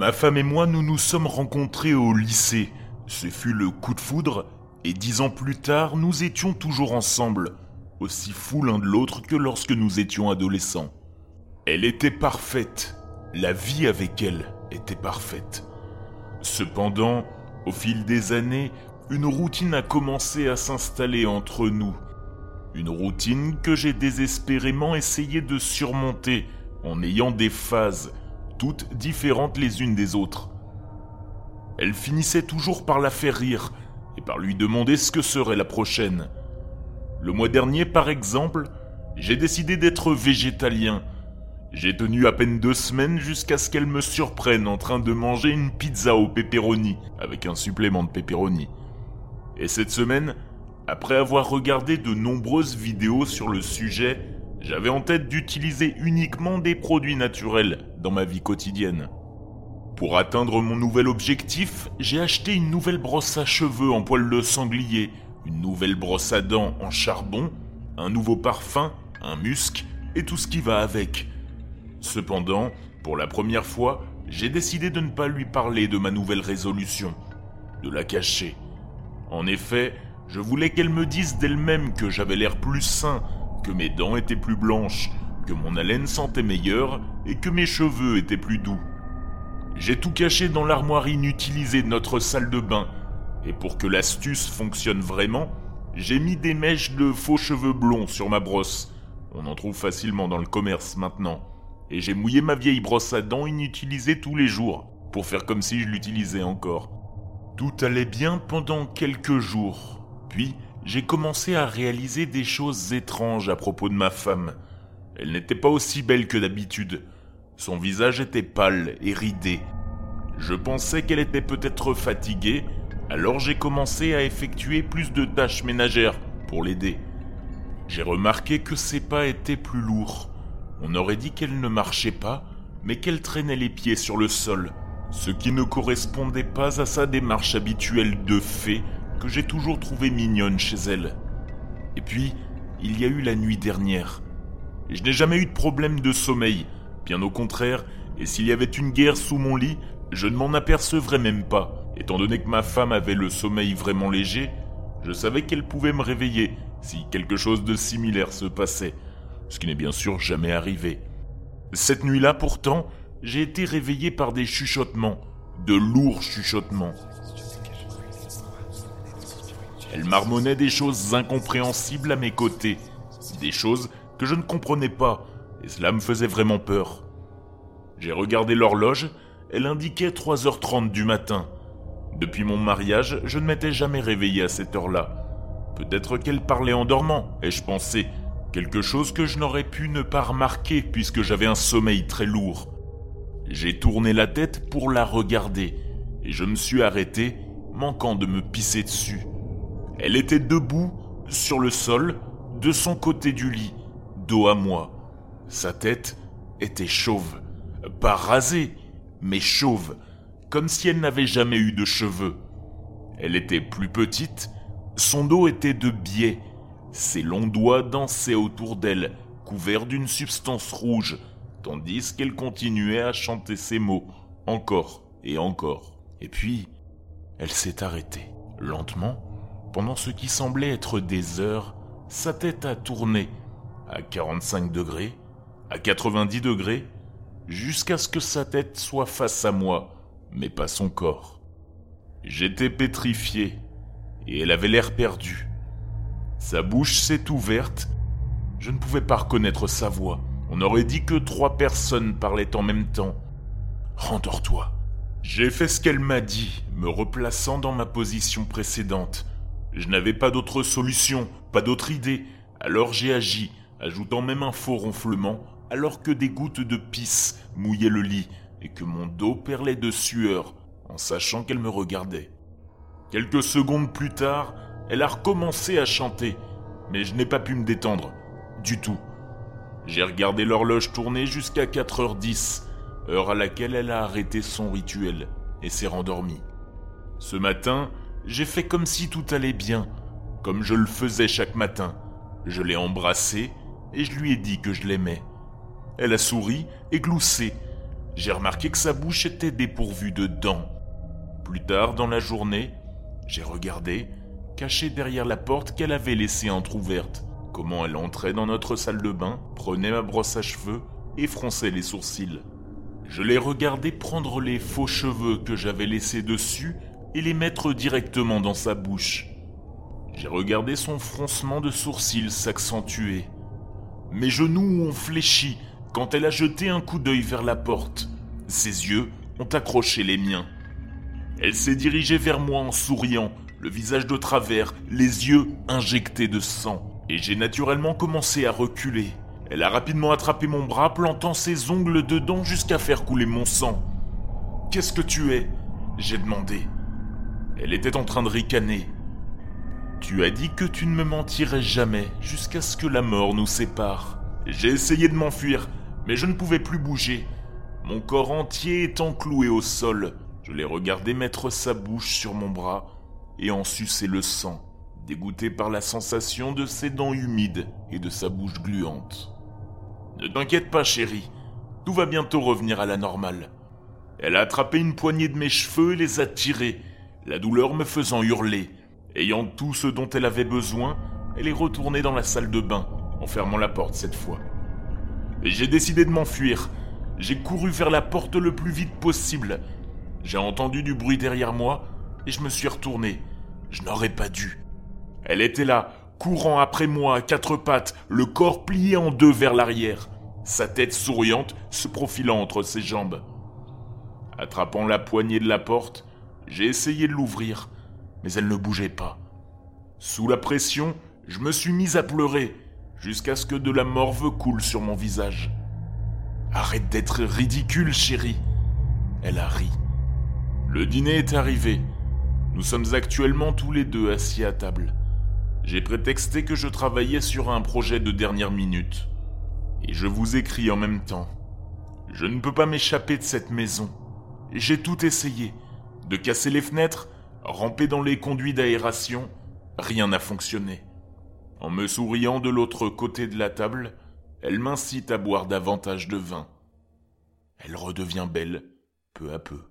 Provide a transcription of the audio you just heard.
Ma femme et moi, nous nous sommes rencontrés au lycée. Ce fut le coup de foudre, et dix ans plus tard, nous étions toujours ensemble, aussi fous l'un de l'autre que lorsque nous étions adolescents. Elle était parfaite, la vie avec elle était parfaite. Cependant, au fil des années, une routine a commencé à s'installer entre nous. Une routine que j'ai désespérément essayé de surmonter en ayant des phases, toutes différentes les unes des autres. Elle finissait toujours par la faire rire et par lui demander ce que serait la prochaine. Le mois dernier, par exemple, j'ai décidé d'être végétalien. J'ai tenu à peine deux semaines jusqu'à ce qu'elle me surprenne en train de manger une pizza au pepperoni avec un supplément de pepperoni. Et cette semaine, après avoir regardé de nombreuses vidéos sur le sujet, j'avais en tête d'utiliser uniquement des produits naturels dans ma vie quotidienne. Pour atteindre mon nouvel objectif, j'ai acheté une nouvelle brosse à cheveux en poil de sanglier, une nouvelle brosse à dents en charbon, un nouveau parfum, un musc et tout ce qui va avec. Cependant, pour la première fois, j'ai décidé de ne pas lui parler de ma nouvelle résolution, de la cacher. En effet, je voulais qu'elle me dise d'elle-même que j'avais l'air plus sain, que mes dents étaient plus blanches, que mon haleine sentait meilleure et que mes cheveux étaient plus doux. J'ai tout caché dans l'armoire inutilisée de notre salle de bain, et pour que l'astuce fonctionne vraiment, j'ai mis des mèches de faux cheveux blonds sur ma brosse. On en trouve facilement dans le commerce maintenant. Et j'ai mouillé ma vieille brosse à dents inutilisée tous les jours, pour faire comme si je l'utilisais encore. Tout allait bien pendant quelques jours. Puis, j'ai commencé à réaliser des choses étranges à propos de ma femme. Elle n'était pas aussi belle que d'habitude. Son visage était pâle et ridé. Je pensais qu'elle était peut-être fatiguée, alors j'ai commencé à effectuer plus de tâches ménagères pour l'aider. J'ai remarqué que ses pas étaient plus lourds. On aurait dit qu'elle ne marchait pas, mais qu'elle traînait les pieds sur le sol, ce qui ne correspondait pas à sa démarche habituelle de fée que j'ai toujours trouvée mignonne chez elle. Et puis, il y a eu la nuit dernière. Je n'ai jamais eu de problème de sommeil, bien au contraire, et s'il y avait une guerre sous mon lit, je ne m'en apercevrais même pas. Étant donné que ma femme avait le sommeil vraiment léger, je savais qu'elle pouvait me réveiller si quelque chose de similaire se passait, ce qui n'est bien sûr jamais arrivé. Cette nuit-là, pourtant, j'ai été réveillé par des chuchotements, de lourds chuchotements. Elle marmonnait des choses incompréhensibles à mes côtés, des choses que je ne comprenais pas, et cela me faisait vraiment peur. J'ai regardé l'horloge, elle indiquait 3h30 du matin. Depuis mon mariage, je ne m'étais jamais réveillé à cette heure-là. Peut-être qu'elle parlait en dormant, ai-je pensé, quelque chose que je n'aurais pu ne pas remarquer puisque j'avais un sommeil très lourd. J'ai tourné la tête pour la regarder, et je me suis arrêté, manquant de me pisser dessus. Elle était debout, sur le sol, de son côté du lit, dos à moi. Sa tête était chauve, pas rasée, mais chauve, comme si elle n'avait jamais eu de cheveux. Elle était plus petite, son dos était de biais, ses longs doigts dansaient autour d'elle, couverts d'une substance rouge, tandis qu'elle continuait à chanter ses mots, encore et encore. Et puis, elle s'est arrêtée, lentement, pendant ce qui semblait être des heures, sa tête a tourné, à 45 degrés, à 90 degrés, jusqu'à ce que sa tête soit face à moi, mais pas son corps. J'étais pétrifié, et elle avait l'air perdue. Sa bouche s'est ouverte, je ne pouvais pas reconnaître sa voix. On aurait dit que trois personnes parlaient en même temps. Rendors-toi. J'ai fait ce qu'elle m'a dit, me replaçant dans ma position précédente. Je n'avais pas d'autre solution, pas d'autre idée, alors j'ai agi, ajoutant même un faux ronflement, alors que des gouttes de pisse mouillaient le lit et que mon dos perlait de sueur, en sachant qu'elle me regardait. Quelques secondes plus tard, elle a recommencé à chanter, mais je n'ai pas pu me détendre, du tout. J'ai regardé l'horloge tourner jusqu'à 4h10, heure à laquelle elle a arrêté son rituel et s'est rendormie. Ce matin, j'ai fait comme si tout allait bien, comme je le faisais chaque matin. Je l'ai embrassée et je lui ai dit que je l'aimais. Elle a souri et gloussé. j'ai remarqué que sa bouche était dépourvue de dents. Plus tard dans la journée, j'ai regardé, cachée derrière la porte qu'elle avait laissée entr'ouverte, comment elle entrait dans notre salle de bain, prenait ma brosse à cheveux et fronçait les sourcils. Je l'ai regardé prendre les faux cheveux que j'avais laissés dessus et les mettre directement dans sa bouche. J'ai regardé son froncement de sourcils s'accentuer. Mes genoux ont fléchi quand elle a jeté un coup d'œil vers la porte. Ses yeux ont accroché les miens. Elle s'est dirigée vers moi en souriant, le visage de travers, les yeux injectés de sang. Et j'ai naturellement commencé à reculer. Elle a rapidement attrapé mon bras, plantant ses ongles dedans jusqu'à faire couler mon sang. Qu'est-ce que tu es? J'ai demandé. Elle était en train de ricaner. Tu as dit que tu ne me mentirais jamais jusqu'à ce que la mort nous sépare. J'ai essayé de m'enfuir, mais je ne pouvais plus bouger. Mon corps entier étant cloué au sol, je l'ai regardé mettre sa bouche sur mon bras et en sucer le sang, dégoûté par la sensation de ses dents humides et de sa bouche gluante. Ne t'inquiète pas, chérie, tout va bientôt revenir à la normale. Elle a attrapé une poignée de mes cheveux et les a tirés, la douleur me faisant hurler. Ayant tout ce dont elle avait besoin, elle est retournée dans la salle de bain, en fermant la porte cette fois. J'ai décidé de m'enfuir. J'ai couru vers la porte le plus vite possible. J'ai entendu du bruit derrière moi et je me suis retourné. Je n'aurais pas dû. Elle était là, courant après moi à quatre pattes, le corps plié en deux vers l'arrière, sa tête souriante se profilant entre ses jambes. Attrapant la poignée de la porte, j'ai essayé de l'ouvrir, mais elle ne bougeait pas. Sous la pression, je me suis mis à pleurer, jusqu'à ce que de la morve coule sur mon visage. Arrête d'être ridicule, chérie. Elle a ri. Le dîner est arrivé. Nous sommes actuellement tous les deux assis à table. J'ai prétexté que je travaillais sur un projet de dernière minute. Et je vous écris en même temps. Je ne peux pas m'échapper de cette maison. J'ai tout essayé. De casser les fenêtres, ramper dans les conduits d'aération, rien n'a fonctionné. En me souriant de l'autre côté de la table, elle m'incite à boire davantage de vin. Elle redevient belle peu à peu.